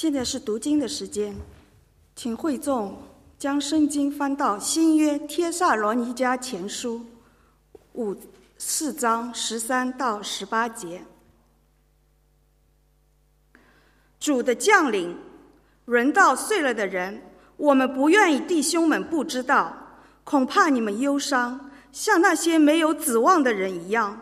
现在是读经的时间，请会众将圣经翻到新约帖萨罗尼迦前书五四章十三到十八节。主的将领，轮到碎了的人，我们不愿意弟兄们不知道，恐怕你们忧伤，像那些没有指望的人一样。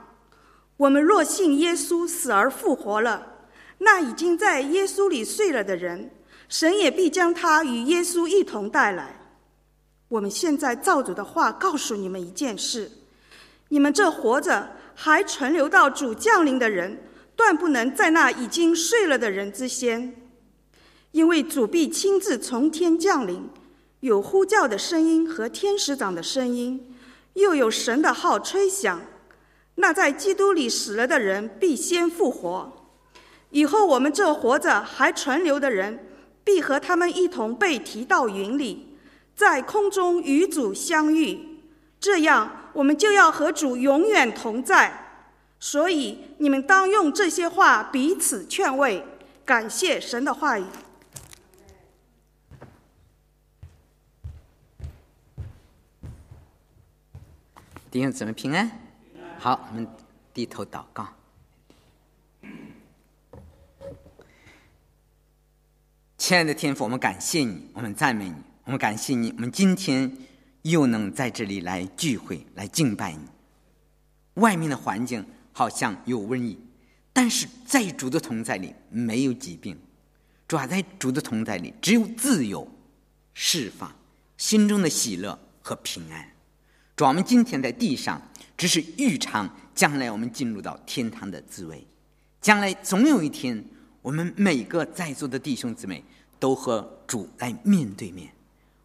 我们若信耶稣死而复活了。那已经在耶稣里睡了的人，神也必将他与耶稣一同带来。我们现在照主的话告诉你们一件事：你们这活着还存留到主降临的人，断不能在那已经睡了的人之先，因为主必亲自从天降临，有呼叫的声音和天使长的声音，又有神的号吹响。那在基督里死了的人必先复活。以后我们这活着还存留的人，必和他们一同被提到云里，在空中与主相遇。这样，我们就要和主永远同在。所以，你们当用这些话彼此劝慰，感谢神的话语。弟兄姊妹平安。好，我们低头祷告。亲爱的天父，我们感谢你，我们赞美你，我们感谢你，我们今天又能在这里来聚会、来敬拜你。外面的环境好像有瘟疫，但是在主的同在里没有疾病，主在主的同在里只有自由、释放、心中的喜乐和平安。主，我们今天在地上只是预尝将来我们进入到天堂的滋味，将来总有一天。我们每个在座的弟兄姊妹都和主来面对面，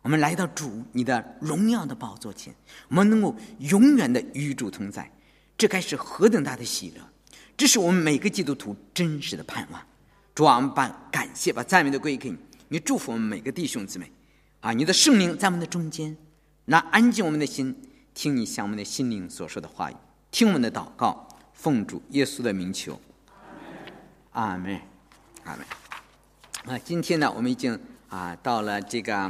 我们来到主你的荣耀的宝座前，我们能够永远的与主同在，这该是何等大的喜乐！这是我们每个基督徒真实的盼望。主，我们把感谢、把赞美都归给你，你祝福我们每个弟兄姊妹，啊，你的圣灵在我们的中间，来安静我们的心，听你向我们的心灵所说的话语，听我们的祷告，奉主耶稣的名求，阿门。阿门。啊，今天呢，我们已经啊到了这个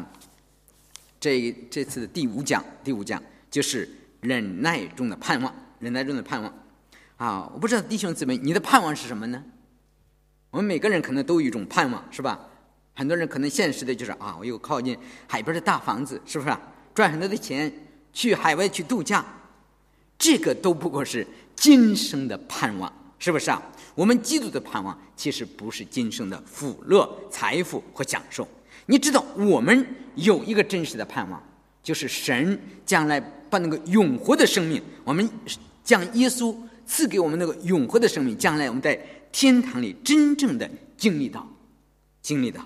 这这次的第五讲，第五讲就是忍耐中的盼望，忍耐中的盼望。啊，我不知道弟兄姊妹，你的盼望是什么呢？我们每个人可能都有一种盼望，是吧？很多人可能现实的就是啊，我有靠近海边的大房子，是不是？赚很多的钱，去海外去度假，这个都不过是今生的盼望，是不是啊？我们基督的盼望其实不是今生的福乐、财富和享受。你知道，我们有一个真实的盼望，就是神将来把那个永活的生命，我们将耶稣赐给我们那个永活的生命，将来我们在天堂里真正的经历到、经历到。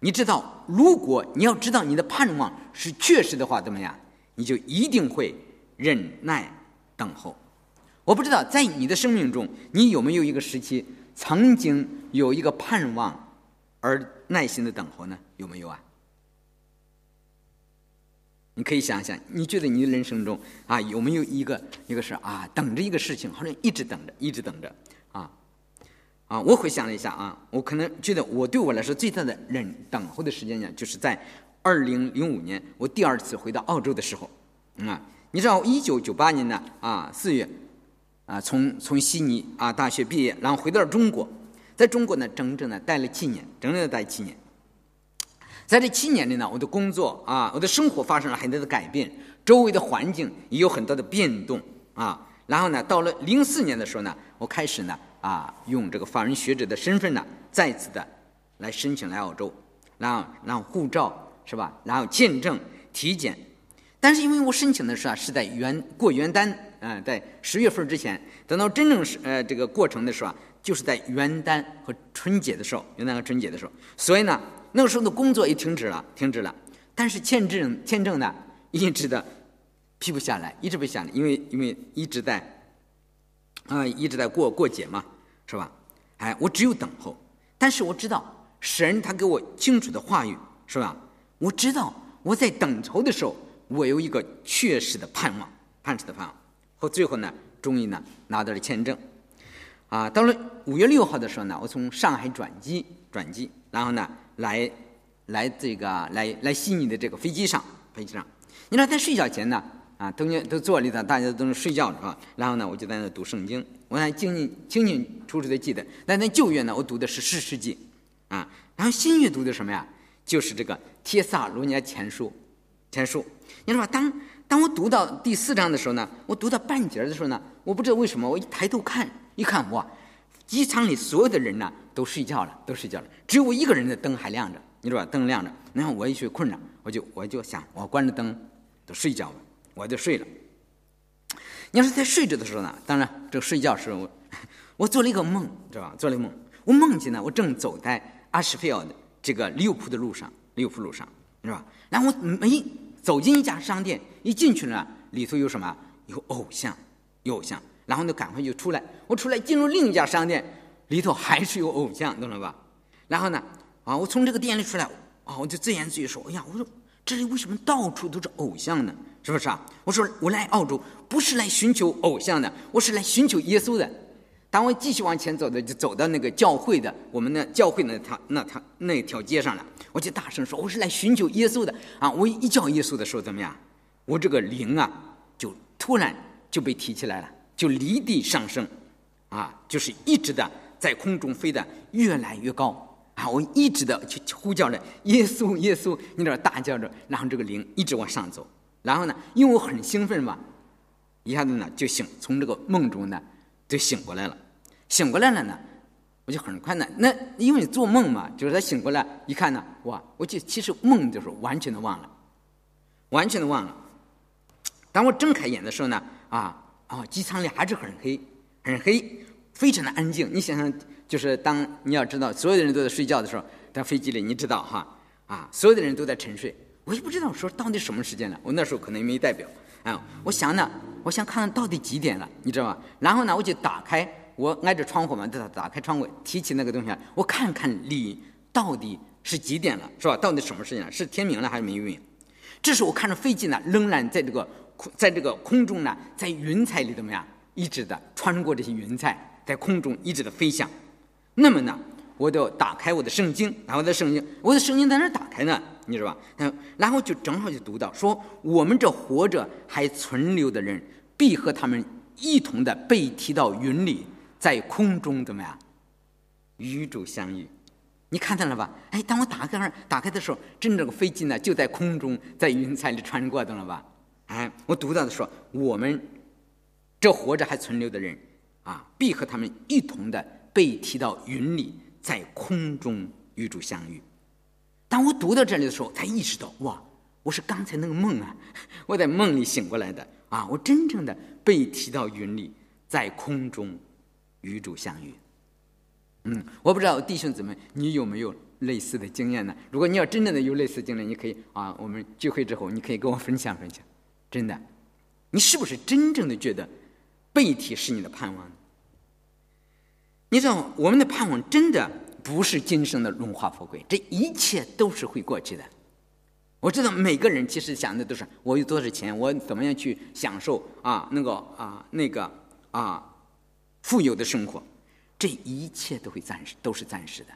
你知道，如果你要知道你的盼望是确实的话，怎么样？你就一定会忍耐等候。我不知道在你的生命中，你有没有一个时期曾经有一个盼望而耐心的等候呢？有没有啊？你可以想想，你觉得你的人生中啊有没有一个一个是啊等着一个事情，好像一直等着，一直等着啊啊！我回想了一下啊，我可能觉得我对我来说最大的忍等候的时间呢，就是在二零零五年我第二次回到澳洲的时候啊。你知道，一九九八年呢啊四月。啊，从从悉尼啊大学毕业，然后回到了中国，在中国呢，整整呢待了七年，整整的待七年。在这七年里呢，我的工作啊，我的生活发生了很多的改变，周围的环境也有很多的变动啊。然后呢，到了零四年的时候呢，我开始呢啊，用这个法人学者的身份呢，再次的来申请来澳洲，然后然后护照是吧？然后签证、体检。但是因为我申请的时候啊是在元过元旦。嗯，在十月份之前，等到真正是呃这个过程的时候啊，就是在元旦和春节的时候，元旦和春节的时候，所以呢，那个时候的工作也停止了，停止了。但是签证签证呢，一直的批不下来，一直不下来，因为因为一直在啊一直在过过节嘛，是吧？哎，我只有等候。但是我知道神他给我清楚的话语，是吧？我知道我在等候的时候，我有一个确实的盼望，盼实的盼望。最后呢，终于呢拿到了签证，啊，到了五月六号的时候呢，我从上海转机转机然后呢，来来这个来来悉尼的这个飞机上，飞机上。你知道在睡觉前呢，啊，都都坐里头，大家都是睡觉是吧？然后呢，我就在那读圣经，我还清清清楚楚的记得。但在旧约呢，我读的是《诗世纪》，啊，然后新约读的什么呀？就是这个《帖撒罗尼迦前书》，前书。你知道吧？当当我读到第四章的时候呢，我读到半截的时候呢，我不知道为什么，我一抬头看，一看哇，机舱里所有的人呢都睡觉了，都睡觉了，只有我一个人的灯还亮着，你知道吧？灯亮着，然后我一睡困了，我就我就想，我关着灯都睡觉吧，我就睡了。你要是在睡着的时候呢，当然这个睡觉时候，我做了一个梦，知道吧？做了一个梦，我梦见呢，我正走在阿什菲尔的这个利物浦的路上，利物浦路上，知道吧？然后我没。走进一家商店，一进去呢，里头有什么？有偶像，有偶像。然后呢，赶快就出来。我出来进入另一家商店，里头还是有偶像，懂了吧？然后呢，啊，我从这个店里出来，啊，我就自言自语说：“哎呀，我说这里为什么到处都是偶像呢？是不是啊？”我说：“我来澳洲不是来寻求偶像的，我是来寻求耶稣的。”当我继续往前走的，就走到那个教会的我们的教会那条那条那条街上了。我就大声说：“我是来寻求耶稣的啊！”我一叫耶稣的时候，怎么样？我这个灵啊，就突然就被提起来了，就离地上升，啊，就是一直的在空中飞的越来越高啊！我一直的去呼叫着耶稣，耶稣，你知道大叫着，然后这个灵一直往上走，然后呢，因为我很兴奋嘛，一下子呢就醒，从这个梦中呢就醒过来了，醒过来了呢。我就很快呢，那因为你做梦嘛，就是他醒过来一看呢，哇！我就其实梦就是完全的忘了，完全的忘了。当我睁开眼的时候呢，啊啊，机舱里还是很黑，很黑，非常的安静。你想想，就是当你要知道所有的人都在睡觉的时候，在飞机里，你知道哈，啊，所有的人都在沉睡。我也不知道说到底什么时间了，我那时候可能也没带表，啊，我想呢，我想看看到底几点了，你知道吧？然后呢，我就打开。我挨着窗户嘛，打打开窗户，提起那个东西来，我看看里到底是几点了，是吧？到底什么事情了？是天明了还是没明？这时我看着飞机呢，仍然在这个空，在这个空中呢，在云彩里怎么样？一直的穿过这些云彩，在空中一直的飞翔。那么呢，我就打开我的圣经，然后的圣经，我的圣经在哪打开呢？你知道吧？然后就正好就读到说，我们这活着还存留的人，必和他们一同的被提到云里。在空中怎么样？与主相遇，你看到了吧？哎，当我打开打开的时候，真正的飞机呢就在空中，在云彩里穿过，懂了吧？哎，我读到的说，我们这活着还存留的人啊，必和他们一同的被提到云里，在空中与主相遇。当我读到这里的时候，才意识到，哇，我是刚才那个梦啊，我在梦里醒过来的啊，我真正的被提到云里，在空中。与主相遇，嗯，我不知道弟兄姊妹，你有没有类似的经验呢？如果你要真正的有类似经历，你可以啊，我们聚会之后，你可以跟我分享分享。真的，你是不是真正的觉得背体是你的盼望？你知道，我们的盼望真的不是今生的荣华富贵，这一切都是会过去的。我知道每个人其实想的都是我有多少钱，我怎么样去享受啊那个啊那个啊。富有的生活，这一切都会暂时，都是暂时的。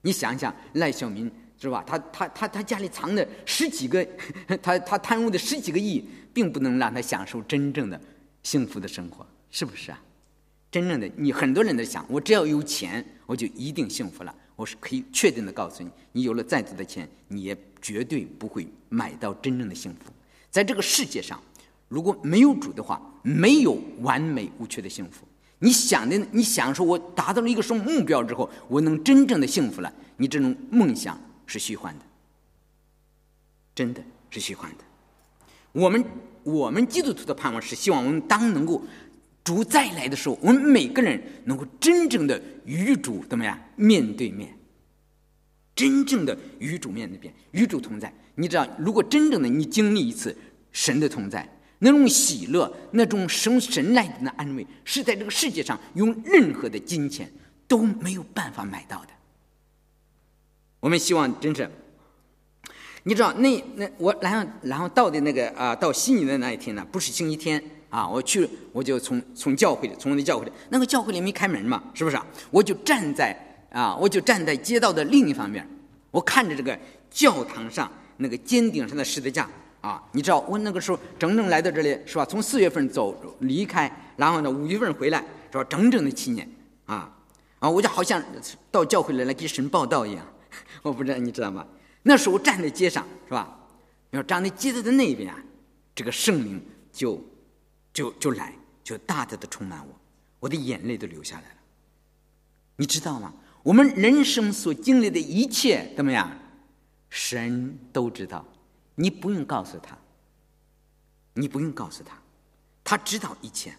你想想，赖小民是吧？他他他他家里藏的十几个，他他贪污的十几个亿，并不能让他享受真正的幸福的生活，是不是啊？真正的，你很多人在想，我只要有钱，我就一定幸福了。我是可以确定的告诉你，你有了再多的钱，你也绝对不会买到真正的幸福。在这个世界上，如果没有主的话，没有完美无缺的幸福。你想的，你想说，我达到了一个什么目标之后，我能真正的幸福了？你这种梦想是虚幻的，真的是虚幻的。我们我们基督徒的盼望是希望我们当能够主再来的时候，我们每个人能够真正的与主怎么样面对面，真正的与主面对面，与主同在。你知道，如果真正的你经历一次神的同在。那种喜乐，那种生神来的安慰，是在这个世界上用任何的金钱都没有办法买到的。我们希望真是，你知道，那那我然后然后到的那个啊，到悉尼的那一天呢，不是星期天啊，我去我就从从教会里从那教会里，那个教会里没开门嘛，是不是啊？我就站在啊，我就站在街道的另一方面，我看着这个教堂上那个尖顶上的十字架啊，你知道我那个时候整整来到这里是吧？从四月份走离开，然后呢五月份回来是吧？整整的七年啊啊，我就好像到教会来来给神报道一样，我不知道你知道吗？那时候站在街上是吧？要站在街道的那边啊，这个圣灵就就就来，就大大的充满我，我的眼泪都流下来了。你知道吗？我们人生所经历的一切怎么样？神都知道，你不用告诉他，你不用告诉他，他知道一切。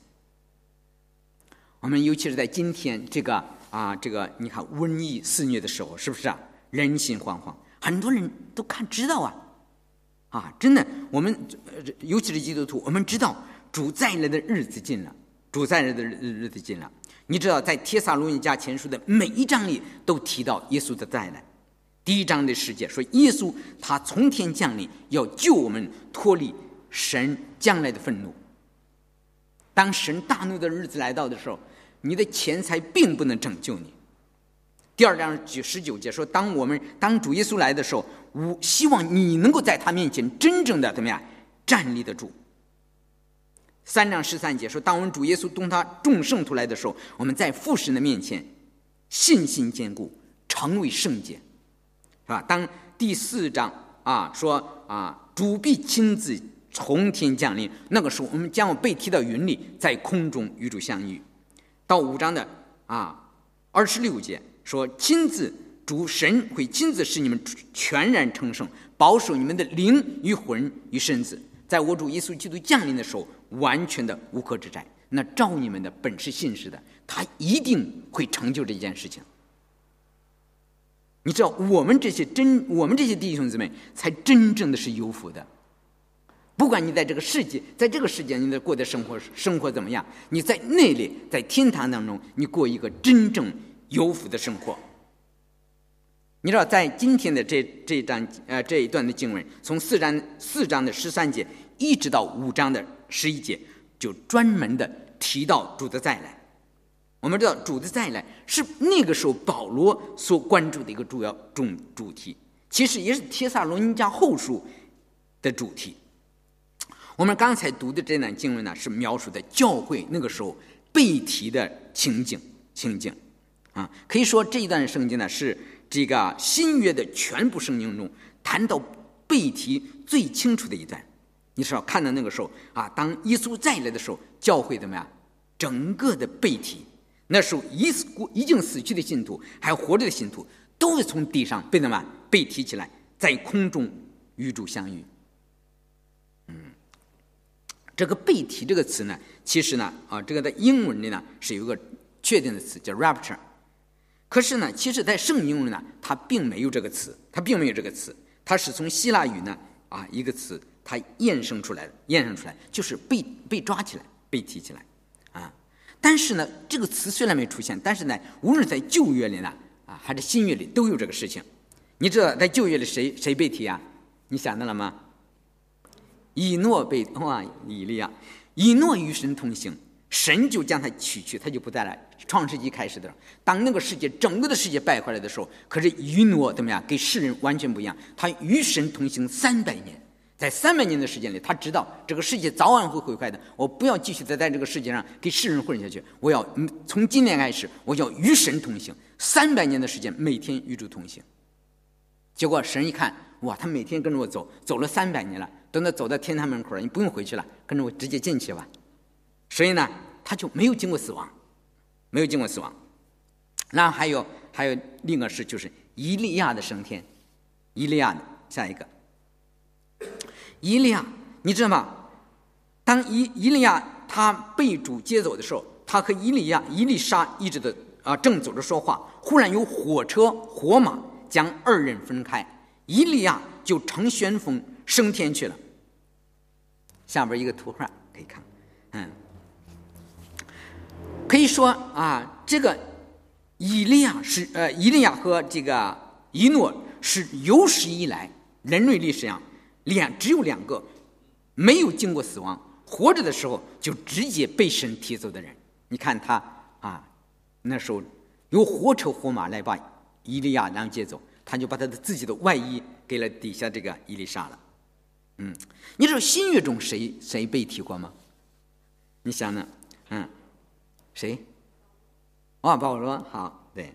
我们尤其是在今天这个啊，这个你看瘟疫肆虐的时候，是不是啊？人心惶惶，很多人都看知道啊，啊，真的，我们尤其是基督徒，我们知道主再来的日子近了，主再来的日日子近了。你知道，在《帖撒罗尼迦前书》的每一章里都提到耶稣的再来。第一章的世界说，耶稣他从天降临，要救我们脱离神将来的愤怒。当神大怒的日子来到的时候，你的钱财并不能拯救你。第二章九十九节说，当我们当主耶稣来的时候，我希望你能够在他面前真正的怎么样站立得住。三章十三节说：“当我们主耶稣动他众圣徒来的时候，我们在父神的面前信心坚固，成为圣洁，是吧？”当第四章啊说啊主必亲自从天降临，那个时候我们将要被提到云里，在空中与主相遇。到五章的啊二十六节说：“亲自主神会亲自使你们全然成圣，保守你们的灵与魂与身子，在我主耶稣基督降临的时候。”完全的无可指摘。那照你们的本是信实的，他一定会成就这件事情。你知道，我们这些真，我们这些弟兄姊妹，才真正的是有福的。不管你在这个世界，在这个世界，你的过的生活生活怎么样，你在那里，在天堂当中，你过一个真正有福的生活。你知道，在今天的这这一章呃这一段的经文，从四章四章的十三节一直到五章的。十一节就专门的提到主的再来。我们知道主的再来是那个时候保罗所关注的一个主要重主题，其实也是帖撒罗尼迦后书的主题。我们刚才读的这段经文呢，是描述的教会那个时候背题的情景情景啊，可以说这一段圣经呢是这个新约的全部圣经中谈到背题最清楚的一段。你是要看到那个时候啊，当耶稣再来的时候，教会怎么样？整个的被提，那时候已死已经死去的信徒，还活着的信徒，都会从地上被怎么被提起来，在空中与主相遇。嗯，这个被提这个词呢，其实呢，啊，这个在英文里呢是有个确定的词叫 rapture，可是呢，其实在圣经里呢，它并没有这个词，它并没有这个词，它是从希腊语呢啊一个词。它衍生出来的，衍生出来就是被被抓起来，被提起来，但是呢，这个词虽然没出现，但是呢，无论在旧约里呢，啊，还是新约里都有这个事情。你知道在旧约里谁谁被提啊？你想到了吗？以诺被哇，以利亚，以诺与神同行，神就将他取去，他就不在了。创世纪开始的时候，当那个世界整个的世界败坏了的时候，可是以诺怎么样？跟世人完全不一样，他与神同行三百年。在三百年的时间里，他知道这个世界早晚会毁坏的。我不要继续再在这个世界上给世人混下去。我要从今天开始，我要与神同行。三百年的时间，每天与主同行。结果神一看，哇，他每天跟着我走，走了三百年了，等到走到天堂门口了，你不用回去了，跟着我直接进去吧。所以呢，他就没有经过死亡，没有经过死亡。然后还有还有另一个事，就是伊利亚的升天。伊利亚的下一个。伊利亚，你知道吗？当伊伊利亚他被主接走的时候，他和伊利亚、伊丽莎一直的啊正走着说话，忽然有火车、火马将二人分开，伊利亚就乘旋风升天去了。下边一个图画可以看，嗯，可以说啊，这个伊利亚是呃，伊利亚和这个伊诺是有史以来人类历史上。两只有两个，没有经过死亡，活着的时候就直接被神提走的人。你看他啊，那时候用活车活马来把伊利亚然后接走，他就把他的自己的外衣给了底下这个伊丽莎了。嗯，你知道新约中谁谁被提过吗？你想呢？嗯，谁？啊，保罗。好，对，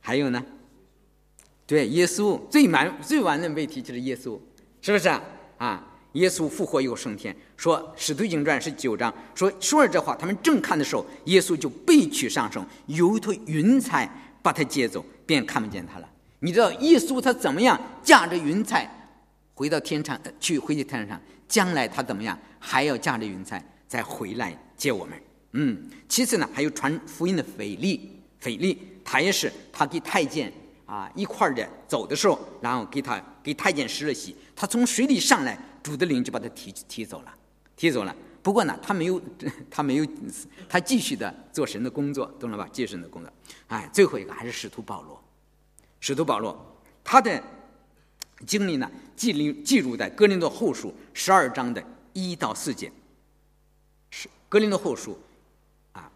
还有呢？对，耶稣最完最完的被提就是耶稣，是不是啊？啊，耶稣复活又升天，说《使徒行传》是九章，说说了这话，他们正看的时候，耶稣就被取上升，有一坨云彩把他接走，便看不见他了。你知道耶稣他怎么样驾着云彩回到天上去，回去天上，将来他怎么样还要驾着云彩再回来接我们？嗯，其次呢，还有传福音的腓力，腓力他也是他给太监。啊，一块儿的走的时候，然后给他给太监施了洗，他从水里上来，主的灵就把他提提走了，提走了。不过呢，他没有，他没有，他继续的做神的工作，懂了吧？接神的工作。哎，最后一个还是使徒保罗，使徒保罗他的经历呢，记录记录在《格林多后书》十二章的一到四节。是《格林多后书》啊，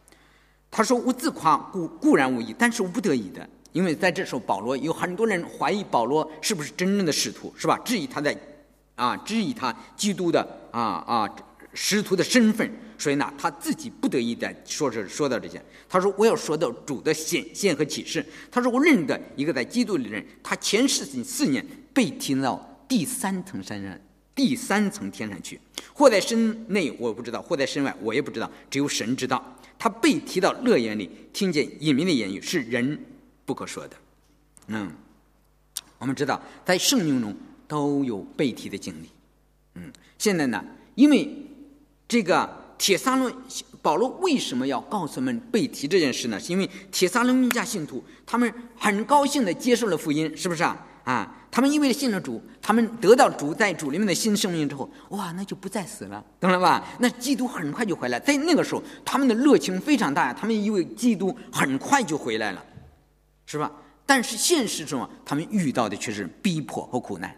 他说：“我自夸固固然无益，但是我不得已的。”因为在这时候，保罗有很多人怀疑保罗是不是真正的使徒，是吧？质疑他在，啊，质疑他基督的啊啊使徒的身份。所以呢，他自己不得已的说是说到这些。他说：“我要说到主的显现和启示。”他说：“我认得一个在基督里的人，他前世四年被提到第三层山上，第三层天上去，或在身内我不知道，或在身外我也不知道，只有神知道。他被提到乐园里，听见隐秘的言语，是人。”不可说的，嗯，我们知道在圣经中都有被提的经历，嗯，现在呢，因为这个铁撒罗保罗为什么要告诉我们被提这件事呢？是因为铁撒罗尼迦信徒他们很高兴的接受了福音，是不是啊？啊，他们因为信了主，他们得到主在主里面的新生命之后，哇，那就不再死了，懂了吧？那基督很快就回来，在那个时候，他们的热情非常大，他们因为基督很快就回来了。是吧？但是现实中啊，他们遇到的却是逼迫和苦难，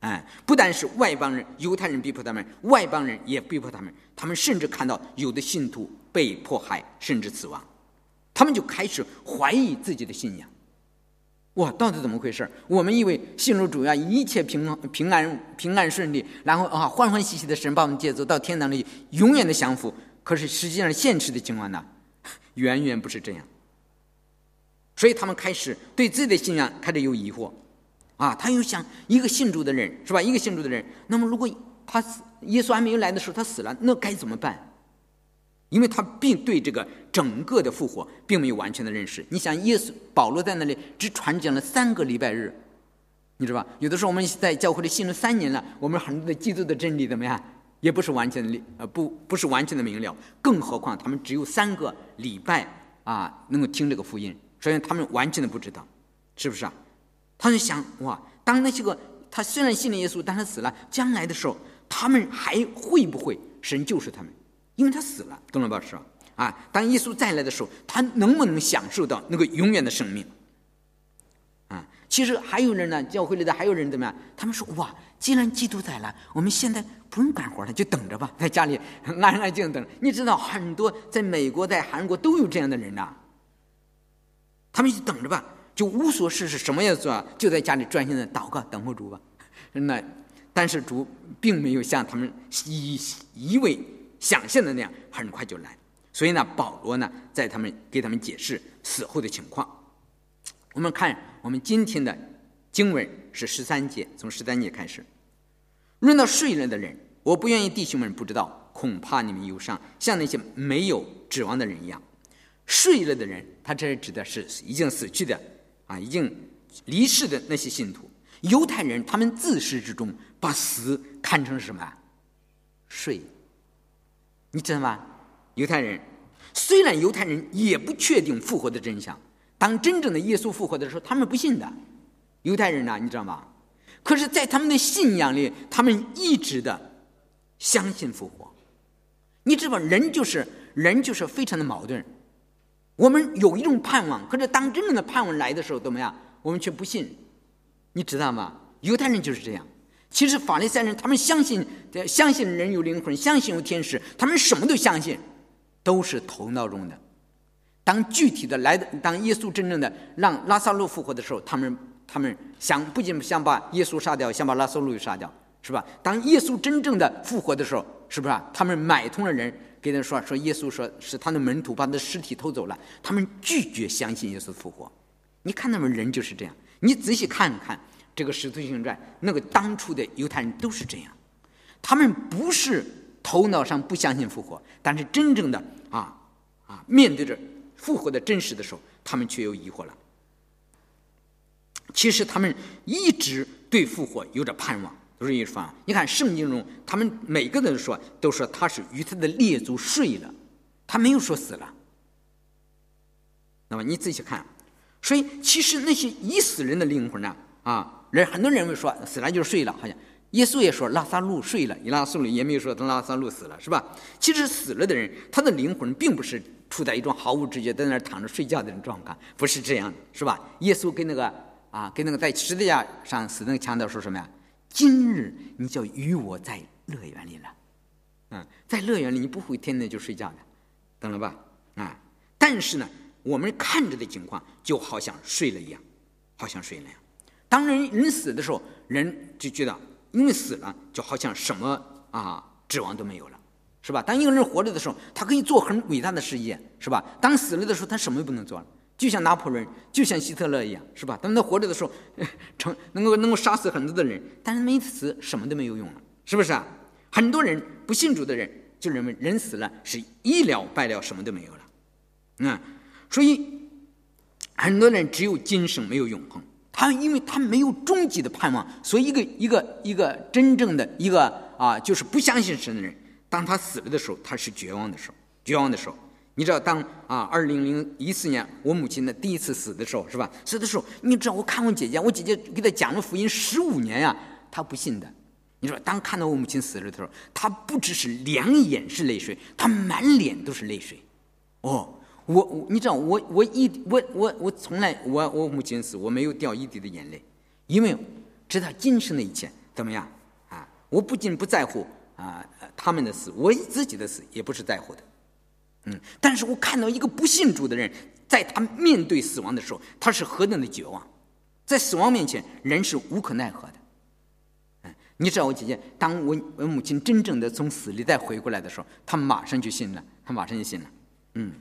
哎，不但是外邦人、犹太人逼迫他们，外邦人也逼迫他们。他们甚至看到有的信徒被迫害，甚至死亡，他们就开始怀疑自己的信仰。哇，到底怎么回事？我们以为信主主要一切平平安、平安顺利，然后啊，欢欢喜喜的神把我们接走到天堂里，永远的享福。可是实际上现实的情况呢，远远不是这样。所以他们开始对自己的信仰开始有疑惑，啊，他又想一个信主的人是吧？一个信主的人，那么如果他死，耶稣还没有来的时候他死了，那该怎么办？因为他并对这个整个的复活并没有完全的认识。你想，耶稣保罗在那里只传讲了三个礼拜日，你知道吧？有的时候我们在教会里信了三年了，我们很多的基督的真理怎么样，也不是完全的呃不不是完全的明了，更何况他们只有三个礼拜啊，能够听这个福音。所以他们完全的不知道，是不是啊？他就想哇，当那些个他虽然信了耶稣，但他死了，将来的时候，他们还会不会神救赎他们？因为他死了，懂了吧？是吧？啊，当耶稣再来的时候，他能不能享受到那个永远的生命？啊，其实还有人呢，教会里的还有人怎么样？他们说哇，既然基督在了，我们现在不用干活了，就等着吧，在家里 安安静静等。你知道，很多在美国、在韩国都有这样的人呐。他们就等着吧，就无所事事，什么也做，就在家里专心的祷告，等候主吧。那但是主并没有像他们以以为想象的那样很快就来。所以呢，保罗呢在他们给他们解释死后的情况。我们看我们今天的经文是十三节，从十三节开始。论到睡了的人，我不愿意弟兄们不知道，恐怕你们忧伤，像那些没有指望的人一样。睡了的人，他这指的是已经死去的，啊，已经离世的那些信徒。犹太人他们自始至终把死看成是什么？睡。你知道吗？犹太人虽然犹太人也不确定复活的真相，当真正的耶稣复活的时候，他们不信的。犹太人呢，你知道吗？可是，在他们的信仰里，他们一直的相信复活。你知道，人就是人，就是非常的矛盾。我们有一种盼望，可是当真正的盼望来的时候，怎么样？我们却不信，你知道吗？犹太人就是这样。其实法利赛人他们相信，相信人有灵魂，相信有天使，他们什么都相信，都是头脑中的。当具体的来的，当耶稣真正的让拉萨路复活的时候，他们他们想不仅想把耶稣杀掉，想把拉萨路也杀掉，是吧？当耶稣真正的复活的时候，是不是啊？他们买通了人，跟人说说耶稣说是他的门徒把他的尸体偷走了，他们拒绝相信耶稣复活。你看他们人就是这样，你仔细看看这个《使徒行传》，那个当初的犹太人都是这样，他们不是头脑上不相信复活，但是真正的啊啊面对着。复活的真实的时候，他们却有疑惑了。其实他们一直对复活有着盼望，都是一方。你看圣经中，他们每个人说都说他是与他的列祖睡了，他没有说死了。那么你仔细看，所以其实那些已死人的灵魂呢，啊，人很多人认为说死了就是睡了，好像耶稣也说拉萨路睡了，拉萨路也没有说他拉萨路死了，是吧？其实死了的人，他的灵魂并不是。处在一种毫无知觉，在那儿躺着睡觉的这种状况，不是这样，是吧？耶稣跟那个啊，跟那个在十字架上死那个强盗说什么呀？今日你就与我在乐园里了，嗯，在乐园里你不会天天就睡觉的，懂了吧？啊，但是呢，我们看着的情况就好像睡了一样，好像睡了一样。当人人死的时候，人就觉得因为死了，就好像什么啊指望都没有了。是吧？当一个人活着的时候，他可以做很伟大的事业，是吧？当死了的时候，他什么也不能做了，就像拿破仑，就像希特勒一样，是吧？当他活着的时候，成能够能够杀死很多的人，但是没死，什么都没有用了，是不是啊？很多人不信主的人就认为人死了是一了百了，什么都没有了，嗯，所以很多人只有今生没有永恒，他因为他没有终极的盼望，所以一个一个一个真正的一个啊，就是不相信神的人。当他死了的时候，他是绝望的时候，绝望的时候。你知道，当啊，二零零一四年我母亲的第一次死的时候，是吧？死的时候，你知道，我看我姐姐，我姐姐给她讲了福音十五年呀，她不信的。你说，当看到我母亲死的时候，她不只是两眼是泪水，她满脸都是泪水。哦，我我，你知道，我我一我我我从来我我母亲死，我没有掉一滴的眼泪，因为知道今生的一切怎么样啊？我不仅不在乎。啊，他们的死，我自己的死也不是在乎的，嗯，但是我看到一个不信主的人，在他面对死亡的时候，他是何等的绝望，在死亡面前，人是无可奈何的，嗯，你知道我姐姐，当我我母亲真正的从死里再回过来的时候，她马上就信了，她马上就信了，嗯，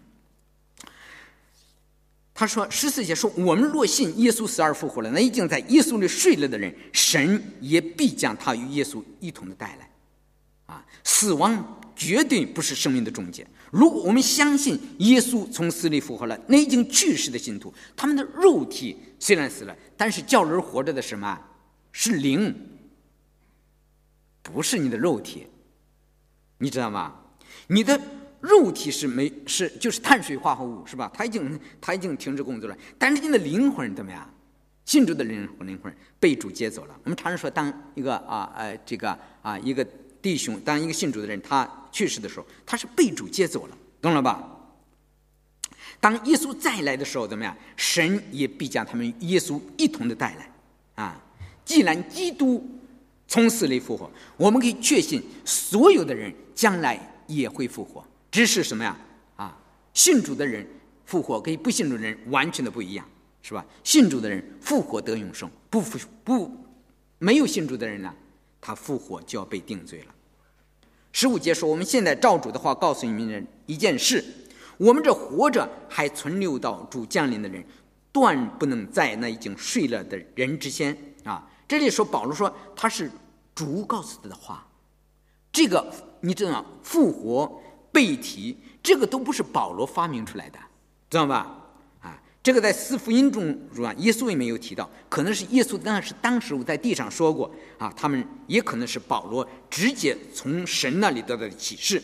他说十四节说，我们若信耶稣死而复活了，那已经在耶稣里睡了的人，神也必将他与耶稣一同的带来。啊，死亡绝对不是生命的终结。如果我们相信耶稣从死里复活了，那已经去世的信徒，他们的肉体虽然死了，但是叫人活着的什么？是灵，不是你的肉体，你知道吗？你的肉体是没是就是碳水化合物是吧？它已经它已经停止工作了，但是你的灵魂怎么样？信主的灵魂灵魂被主接走了。我们常常说，当一个啊呃这个啊一个。弟兄，当一个信主的人他去世的时候，他是被主接走了，懂了吧？当耶稣再来的时候，怎么样？神也必将他们耶稣一同的带来啊！既然基督从死里复活，我们可以确信所有的人将来也会复活。只是什么呀？啊，信主的人复活跟不信主的人完全的不一样，是吧？信主的人复活得永生，不复不没有信主的人呢？他复活就要被定罪了。十五节说：“我们现在照主的话告诉你们一件事：我们这活着还存留到主降临的人，断不能在那已经睡了的人之先。”啊，这里说保罗说他是主告诉他的话。这个你知道，复活被提，这个都不是保罗发明出来的，知道吧？这个在四福音中是吧？耶稣也没有提到，可能是耶稣当时当时我在地上说过啊，他们也可能是保罗直接从神那里得到的启示。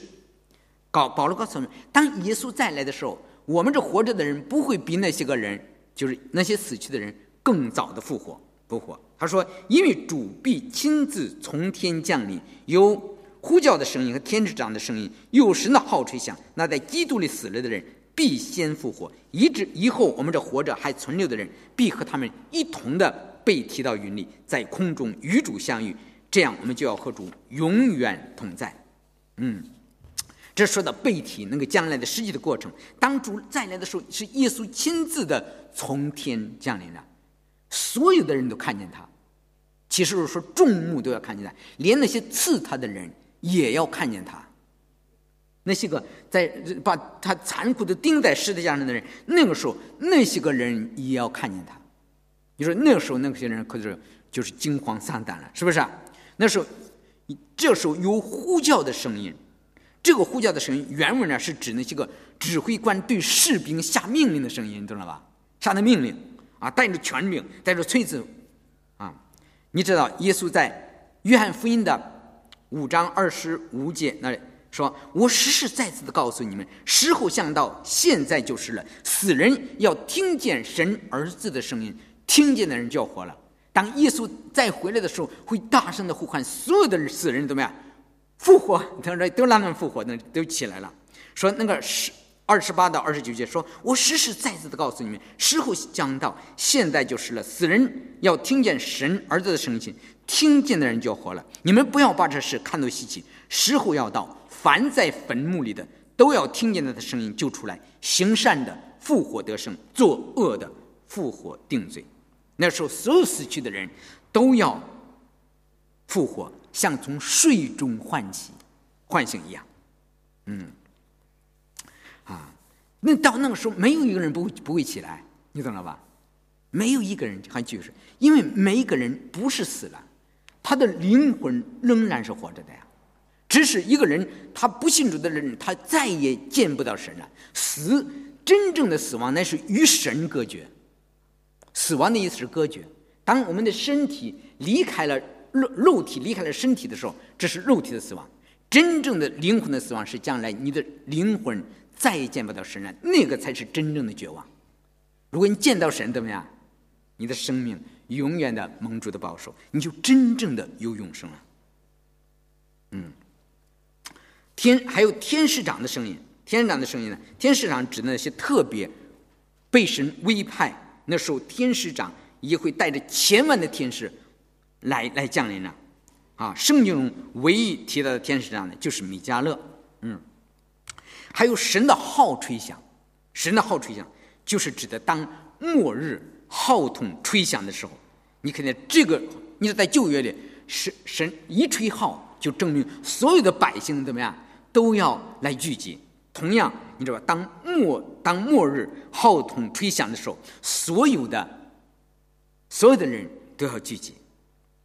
告保罗告诉我们，当耶稣再来的时候，我们这活着的人不会比那些个人，就是那些死去的人更早的复活复活。他说，因为主必亲自从天降临，有呼叫的声音和天使长的声音，有神的号吹响，那在基督里死了的人。必先复活，以致以后我们这活着还存留的人，必和他们一同的被提到云里，在空中与主相遇。这样，我们就要和主永远同在。嗯，这说到背体那个将来的实际的过程。当主再来的时候，是耶稣亲自的从天降临了，所有的人都看见他。其实是说众目都要看见他，连那些刺他的人也要看见他。那些个在把他残酷的钉在十字架上的人，那个时候那些个人也要看见他。你说那个时候那些人可是就是惊慌丧胆了，是不是啊？那时候，这时候有呼叫的声音。这个呼叫的声音原文呢是指那些个指挥官对士兵下命令的声音，你懂了吧？下的命令啊，带着权柄，带着锤子啊。你知道耶稣在约翰福音的五章二十五节那里。说：“我实实在在的告诉你们，时候将到，现在就是了。死人要听见神儿子的声音，听见的人就要活了。当耶稣再回来的时候，会大声的呼唤，所有的死人怎么样？复活？他说都让他们复活，那都起来了。说那个十二十八到二十九节，说我实实在在的告诉你们，时候将到，现在就是了。死人要听见神儿子的声音，听见的人就要活了。你们不要把这事看作稀奇，时候要到。”凡在坟墓里的，都要听见他的声音就出来，行善的复活得生，作恶的复活定罪。那时候，所有死去的人都要复活，像从睡中唤起、唤醒一样。嗯，啊，那到那个时候，没有一个人不会不会起来，你懂了吧？没有一个人还就是，因为每一个人不是死了，他的灵魂仍然是活着的呀。只是一个人，他不信主的人，他再也见不到神了。死，真正的死亡乃是与神隔绝。死亡的意思是隔绝。当我们的身体离开了肉肉体，离开了身体的时候，这是肉体的死亡。真正的灵魂的死亡是将来你的灵魂再也见不到神了，那个才是真正的绝望。如果你见到神，怎么样？你的生命永远的蒙主的保守，你就真正的有永生了。嗯。天还有天使长的声音，天使长的声音呢？天使长指那些特别被神委派，那时候天使长也会带着千万的天使来来降临了。啊，圣经中唯一提到的天使长呢，就是米迦勒。嗯，还有神的号吹响，神的号吹响，就是指的当末日号筒吹响的时候，你看见这个，你在旧约里，神神一吹号，就证明所有的百姓怎么样？都要来聚集。同样，你知道吧？当末当末日号筒吹响的时候，所有的所有的人都要聚集。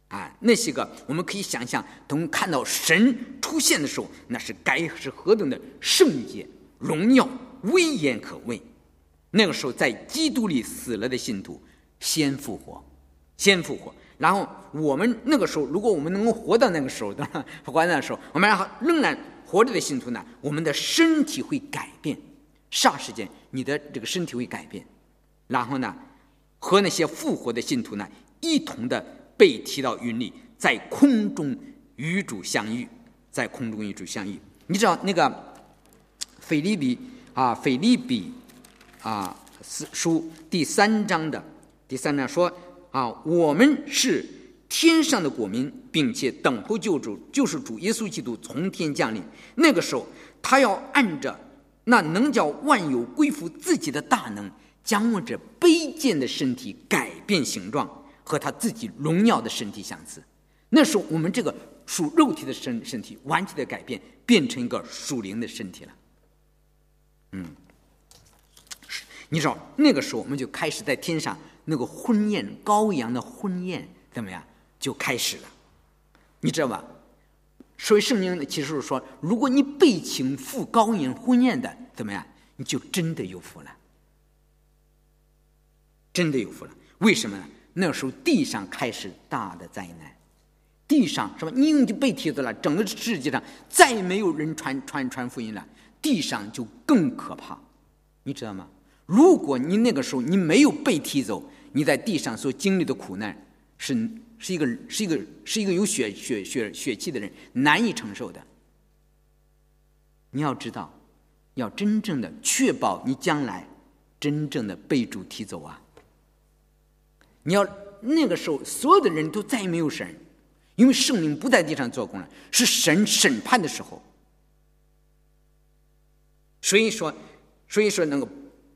啊，那些个我们可以想象，等看到神出现的时候，那是该是何等的圣洁、荣耀、威严可畏。那个时候，在基督里死了的信徒先复活，先复活。然后我们那个时候，如果我们能够活到那个时候，活到那时候，我们然后仍然。活着的信徒呢，我们的身体会改变，霎时间你的这个身体会改变，然后呢，和那些复活的信徒呢，一同的被提到云里，在空中与主相遇，在空中与主相遇。你知道那个腓利比啊，腓利比啊，书第三章的第三章说啊，我们是。天上的国民，并且等候救主，就是主耶稣基督从天降临。那个时候，他要按着那能叫万有归服自己的大能，将我这卑贱的身体改变形状，和他自己荣耀的身体相似。那时候，我们这个属肉体的身身体完全的改变，变成一个属灵的身体了。嗯，你知道，那个时候我们就开始在天上那个婚宴，羔羊的婚宴怎么样？就开始了，你知道吧？所以圣经的其实是说，如果你被请赴高音婚宴的，怎么样？你就真的有福了，真的有福了。为什么呢？那时候地上开始大的灾难，地上是吧？你已经被提走了，整个世界上再也没有人传传传福音了，地上就更可怕，你知道吗？如果你那个时候你没有被踢走，你在地上所经历的苦难是。是一个是一个是一个有血血血血气的人难以承受的。你要知道，要真正的确保你将来真正的被主提走啊！你要那个时候所有的人都再也没有神，因为圣灵不在地上做工了，是神审判的时候。所以说，所以说那个，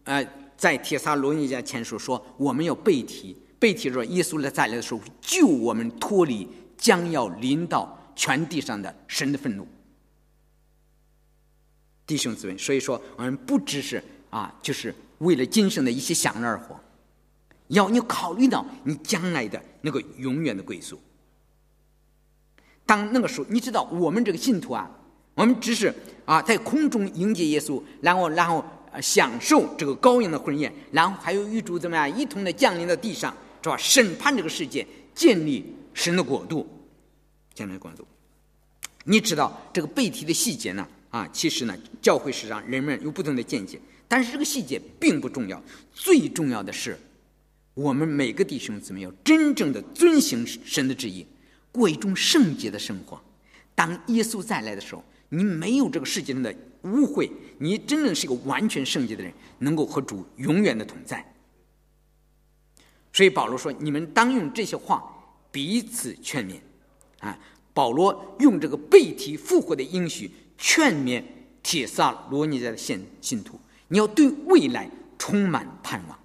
呃，在铁撒罗尼迦前书说，我们要背题，背题说耶稣来再来的时候，救我们脱离将要临到全地上的神的愤怒。弟兄姊妹，所以说我们不只是啊，就是为了今生的一些享乐而活，要你考虑到你将来的那个永远的归宿。当那个时候，你知道我们这个信徒啊。我们只是啊，在空中迎接耶稣，然后然后享受这个羔羊的婚宴，然后还有玉主怎么样一同的降临到地上，是吧？审判这个世界，建立神的国度，建立国度。你知道这个背题的细节呢？啊，其实呢，教会史上人们有不同的见解，但是这个细节并不重要，最重要的是，我们每个弟兄姊妹要真正的遵行神的旨意，过一种圣洁的生活。当耶稣再来的时候。你没有这个世界上的污秽，你真正是一个完全圣洁的人，能够和主永远的同在。所以保罗说：“你们当用这些话彼此劝勉。”啊，保罗用这个背题复活的应许劝勉铁萨罗尼迦的信信徒，你要对未来充满盼望。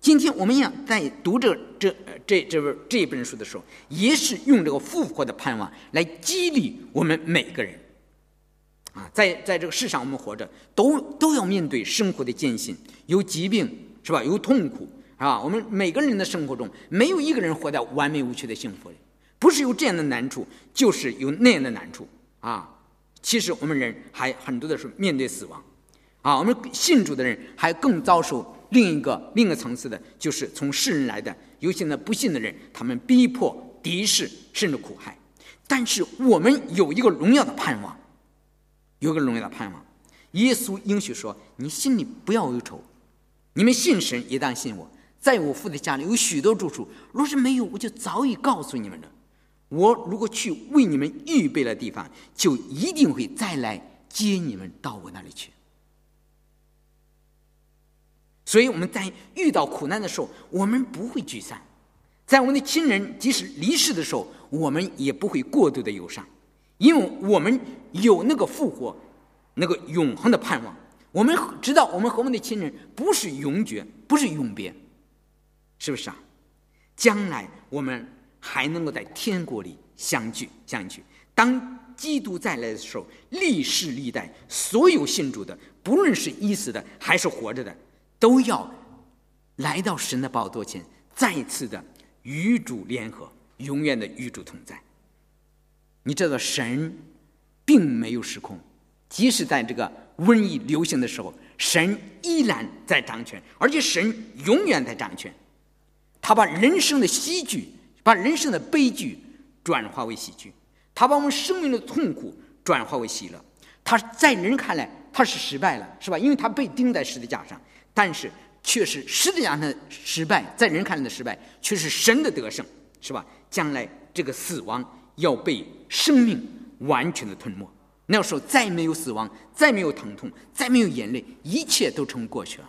今天我们要在读这这这这本这本书的时候，也是用这个复活的盼望来激励我们每个人。啊，在在这个世上，我们活着都都要面对生活的艰辛，有疾病是吧？有痛苦啊！我们每个人的生活中，没有一个人活在完美无缺的幸福里，不是有这样的难处，就是有那样的难处啊！其实我们人还很多的时候面对死亡啊，我们信主的人还更遭受另一个另一个层次的，就是从世人来的有些呢不信的人，他们逼迫、敌视甚至苦害，但是我们有一个荣耀的盼望。有个荣耀的盼望，耶稣应许说：“你心里不要忧愁，你们信神也当信我。在我父的家里有许多住处，若是没有，我就早已告诉你们了。我如果去为你们预备了地方，就一定会再来接你们到我那里去。所以我们在遇到苦难的时候，我们不会沮丧；在我们的亲人即使离世的时候，我们也不会过度的忧伤。”因为我们有那个复活、那个永恒的盼望，我们知道我们和我们的亲人不是永绝，不是永别，是不是啊？将来我们还能够在天国里相聚、相聚。当基督再来的时候，历世历代所有信主的，不论是已死的还是活着的，都要来到神的宝座前，再次的与主联合，永远的与主同在。你知道神并没有失控，即使在这个瘟疫流行的时候，神依然在掌权，而且神永远在掌权。他把人生的喜剧，把人生的悲剧转化为喜剧，他把我们生命的痛苦转化为喜乐。他在人看来他是失败了，是吧？因为他被钉在十字架上，但是却是十字架上的失败，在人看来的失败，却是神的得胜，是吧？将来这个死亡。要被生命完全的吞没，那时候再没有死亡，再没有疼痛，再没有眼泪，一切都成过去了。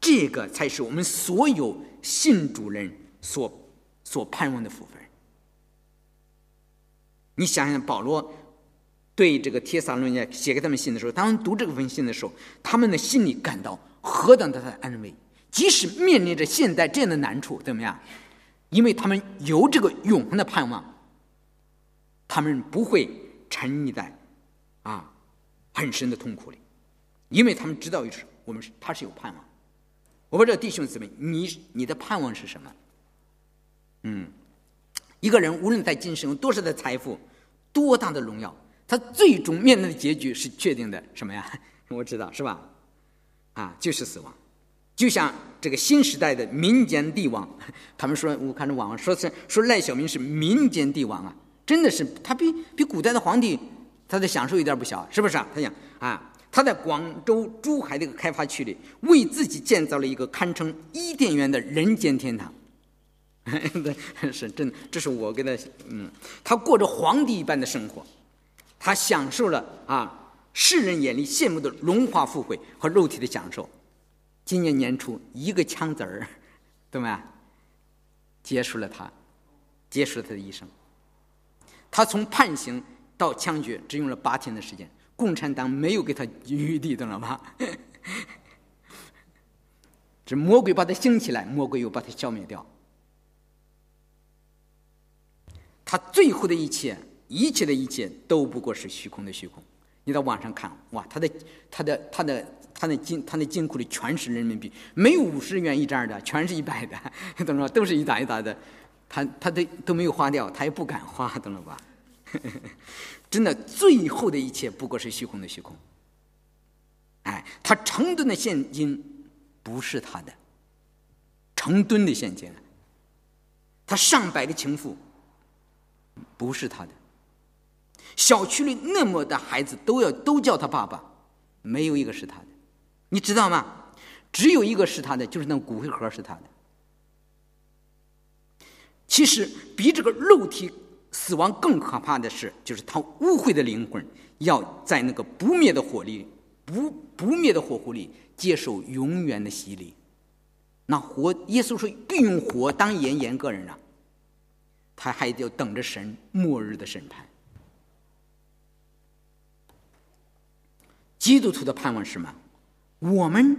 这个才是我们所有信主人所所盼望的福分。你想想，保罗对这个帖撒罗尼迦写给他们信的时候，当读这个封信的时候，他们的心里感到何等的安慰，即使面临着现在这样的难处，怎么样？因为他们有这个永恒的盼望，他们不会沉溺在啊很深的痛苦里，因为他们知道一是我们是他是有盼望。我不知道弟兄姊妹，你你的盼望是什么？嗯，一个人无论在今生有多少的财富，多大的荣耀，他最终面对的结局是确定的什么呀？我知道是吧？啊，就是死亡。就像这个新时代的民间帝王，他们说，我看着网上说是说赖小民是民间帝王啊，真的是他比比古代的皇帝他的享受有点不小，是不是啊？他讲啊，他在广州珠海这个开发区里，为自己建造了一个堪称伊甸园的人间天堂，是真，这是我给他，嗯，他过着皇帝一般的生活，他享受了啊世人眼里羡慕的荣华富贵和肉体的享受。今年年初，一个枪子儿，怎么样？结束了他，结束了他的一生。他从判刑到枪决只用了八天的时间，共产党没有给他余地，懂了吧？这魔鬼把他兴起来，魔鬼又把他消灭掉。他最后的一切，一切的一切都不过是虚空的虚空。你到网上看，哇，他的他的他的他的金他的金库里全是人民币，没有五十元一张的，全是一百的，懂了吧？都是一沓一沓的，他他都都没有花掉，他也不敢花，懂了吧？真的，最后的一切不过是虚空的虚空。哎，他成吨的现金不是他的，成吨的现金，他上百个情妇。不是他的，小区里那么的孩子都要都叫他爸爸，没有一个是他的，你知道吗？只有一个是他的，就是那骨灰盒是他的。其实比这个肉体死亡更可怕的是，就是他污秽的灵魂要在那个不灭的火里、不不灭的火湖里接受永远的洗礼。那火，耶稣说必用火当盐盐个人啊。他还得等着神末日的审判。基督徒的盼望是什么？我们，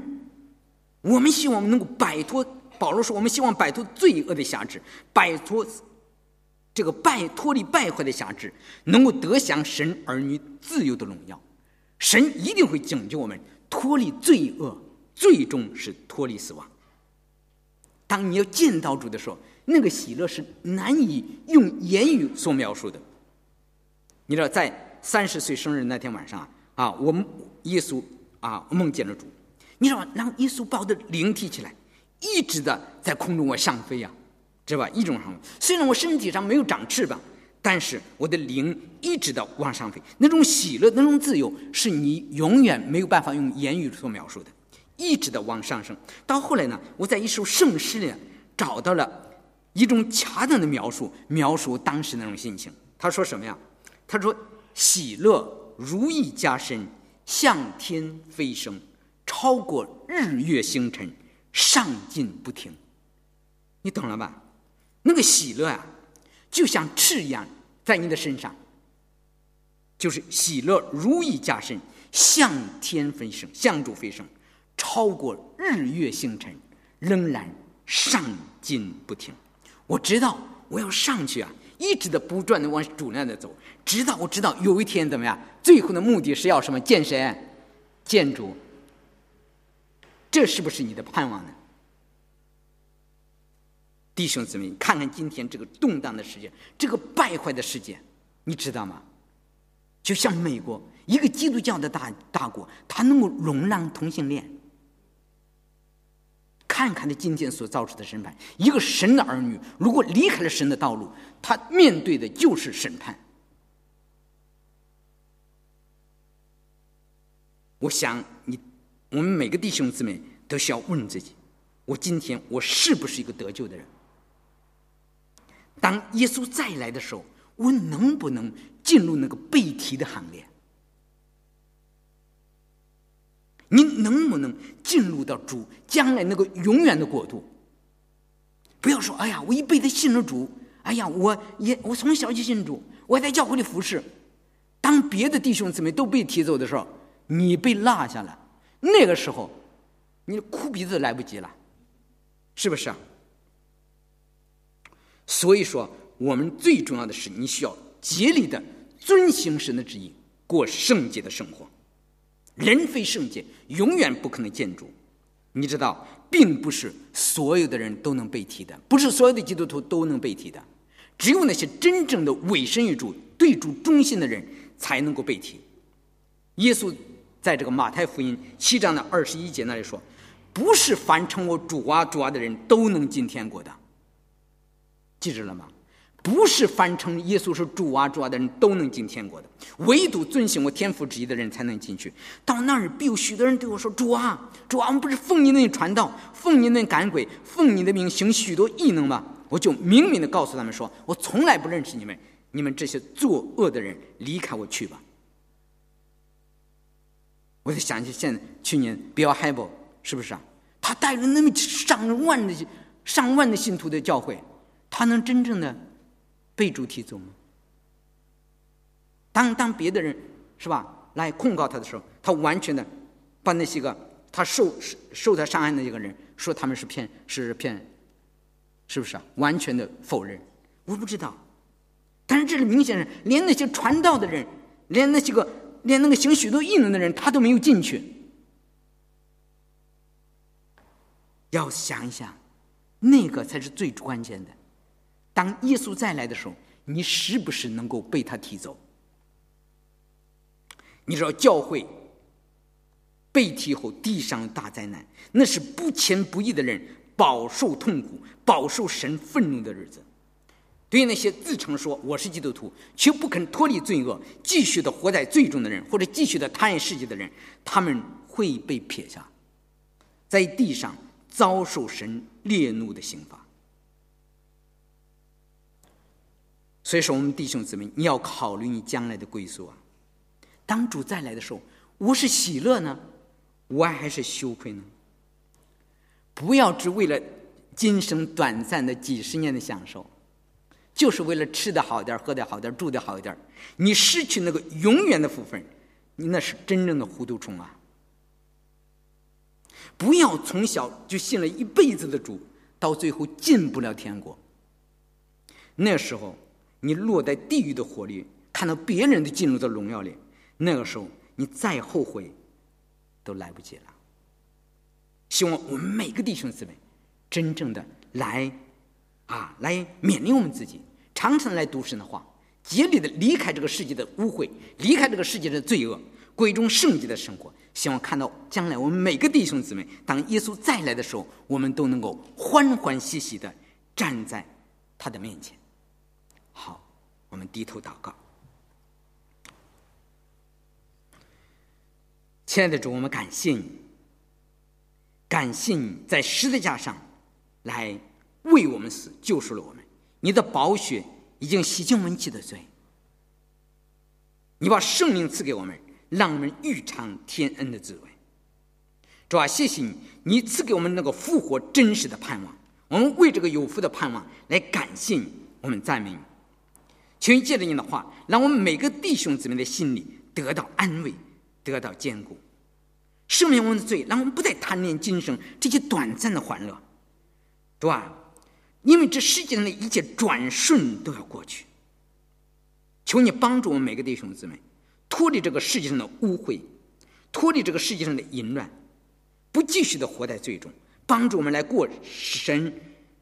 我们希望能够摆脱。保罗说：“我们希望摆脱罪恶的辖制，摆脱这个败脱离败坏的辖制，能够得享神儿女自由的荣耀。神一定会拯救我们，脱离罪恶，最终是脱离死亡。当你要见到主的时候。”那个喜乐是难以用言语所描述的。你知道，在三十岁生日那天晚上啊，啊我们耶稣啊梦见了主。你知道，让耶稣把我的灵提起来，一直的在空中往上飞呀，知道吧？一种上。虽然我身体上没有长翅膀，但是我的灵一直的往上飞。那种喜乐，那种自由，是你永远没有办法用言语所描述的，一直的往上升。到后来呢，我在一首圣诗里找到了。一种恰当的描述，描述当时那种心情。他说什么呀？他说：“喜乐如意加深，向天飞升，超过日月星辰，上进不停。”你懂了吧？那个喜乐啊，就像翅一样在你的身上，就是喜乐如意加深，向天飞升，向主飞升，超过日月星辰，仍然上进不停。我知道我要上去啊，一直的不断的往主那的走，直到我知道有一天怎么样，最后的目的是要什么？见谁？见主。这是不是你的盼望呢？弟兄姊妹，看看今天这个动荡的世界，这个败坏的世界，你知道吗？就像美国一个基督教的大大国，它能够容纳同性恋。看看他今天所造出的审判，一个神的儿女如果离开了神的道路，他面对的就是审判。我想你，我们每个弟兄姊妹都需要问自己：我今天我是不是一个得救的人？当耶稣再来的时候，我能不能进入那个被提的行列？你能不能进入到主将来那个永远的国度？不要说，哎呀，我一辈子信了主，哎呀，我也我从小就信主，我在教会里服侍。当别的弟兄姊妹都被提走的时候，你被落下了，那个时候，你哭鼻子来不及了，是不是？所以说，我们最重要的是，你需要竭力的遵行神的旨意，过圣洁的生活。人非圣洁，永远不可能见主。你知道，并不是所有的人都能被提的，不是所有的基督徒都能被提的，只有那些真正的委身于主、对主忠心的人才能够被提。耶稣在这个马太福音七章的二十一节那里说：“不是凡称我主啊主啊的人都能进天国的。”记住了吗？不是凡称耶稣是主啊主啊的人都能进天国的，唯独遵行我天父旨意的人才能进去。到那儿必有许多人对我说：“主啊主啊，我们不是奉你的名传道，奉你的赶鬼，奉你的名行许多异能吗？”我就明明的告诉他们说：“我从来不认识你们，你们这些作恶的人，离开我去吧。”我就想起现在去年 Bill Hybel 是不是啊？他带了那么上万的上万的信徒的教会，他能真正的？被主提走吗？当当别的人是吧来控告他的时候，他完全的把那些个他受受他伤害的那个人说他们是骗是骗，是不是啊？完全的否认。我不知道，但是这里明显是连那些传道的人，连那些个连那个行许多异能的人，他都没有进去。要想一想，那个才是最关键的。当耶稣再来的时候，你是不是能够被他提走？你知道教会被提后，地上大灾难，那是不虔不义的人饱受痛苦、饱受神愤怒的日子。对于那些自称说我是基督徒，却不肯脱离罪恶、继续的活在罪中的人，或者继续的贪爱世界的人，他们会被撇下，在地上遭受神烈怒的刑罚。所以说，我们弟兄姊妹，你要考虑你将来的归宿啊。当主再来的时候，我是喜乐呢，我还是羞愧呢？不要只为了今生短暂的几十年的享受。就是为了吃的好点喝的好点住的好一点你失去那个永远的福分，你那是真正的糊涂虫啊！不要从小就信了一辈子的主，到最后进不了天国。那时候你落在地狱的火里，看到别人都进入到荣耀里，那个时候你再后悔都来不及了。希望我们每个弟兄姊妹真正的来啊，来勉励我们自己。常常来读神的话，竭力的离开这个世界的污秽，离开这个世界的罪恶，归中圣洁的生活。希望看到将来我们每个弟兄姊妹，当耶稣再来的时候，我们都能够欢欢喜喜的站在他的面前。好，我们低头祷告。亲爱的主，我们感谢你，感谢你在十字架上来为我们死，救赎了我们。你的宝血已经洗净我们的罪，你把生命赐给我们，让我们欲尝天恩的滋味。主啊，谢谢你，你赐给我们那个复活真实的盼望。我们为这个有福的盼望来感谢你，我们赞美你。请借着你的话，让我们每个弟兄姊妹的心里得到安慰，得到坚固，赦免我们的罪，让我们不再贪恋今生这些短暂的欢乐。对吧。因为这世界上的一切转瞬都要过去，求你帮助我们每个弟兄姊妹脱离这个世界上的污秽，脱离这个世界上的淫乱，不继续的活在罪中，帮助我们来过神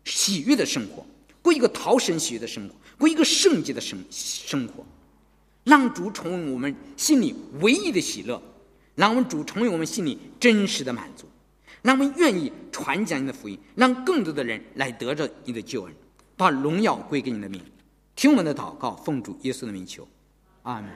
喜悦的生活，过一个讨神喜悦的生活，过一个圣洁的生生活，让主成为我们心里唯一的喜乐，让我们主成为我们心里真实的满足。让我们愿意传讲你的福音，让更多的人来得着你的救恩，把荣耀归给你的名。听我们的祷告，奉主耶稣的名求，阿门。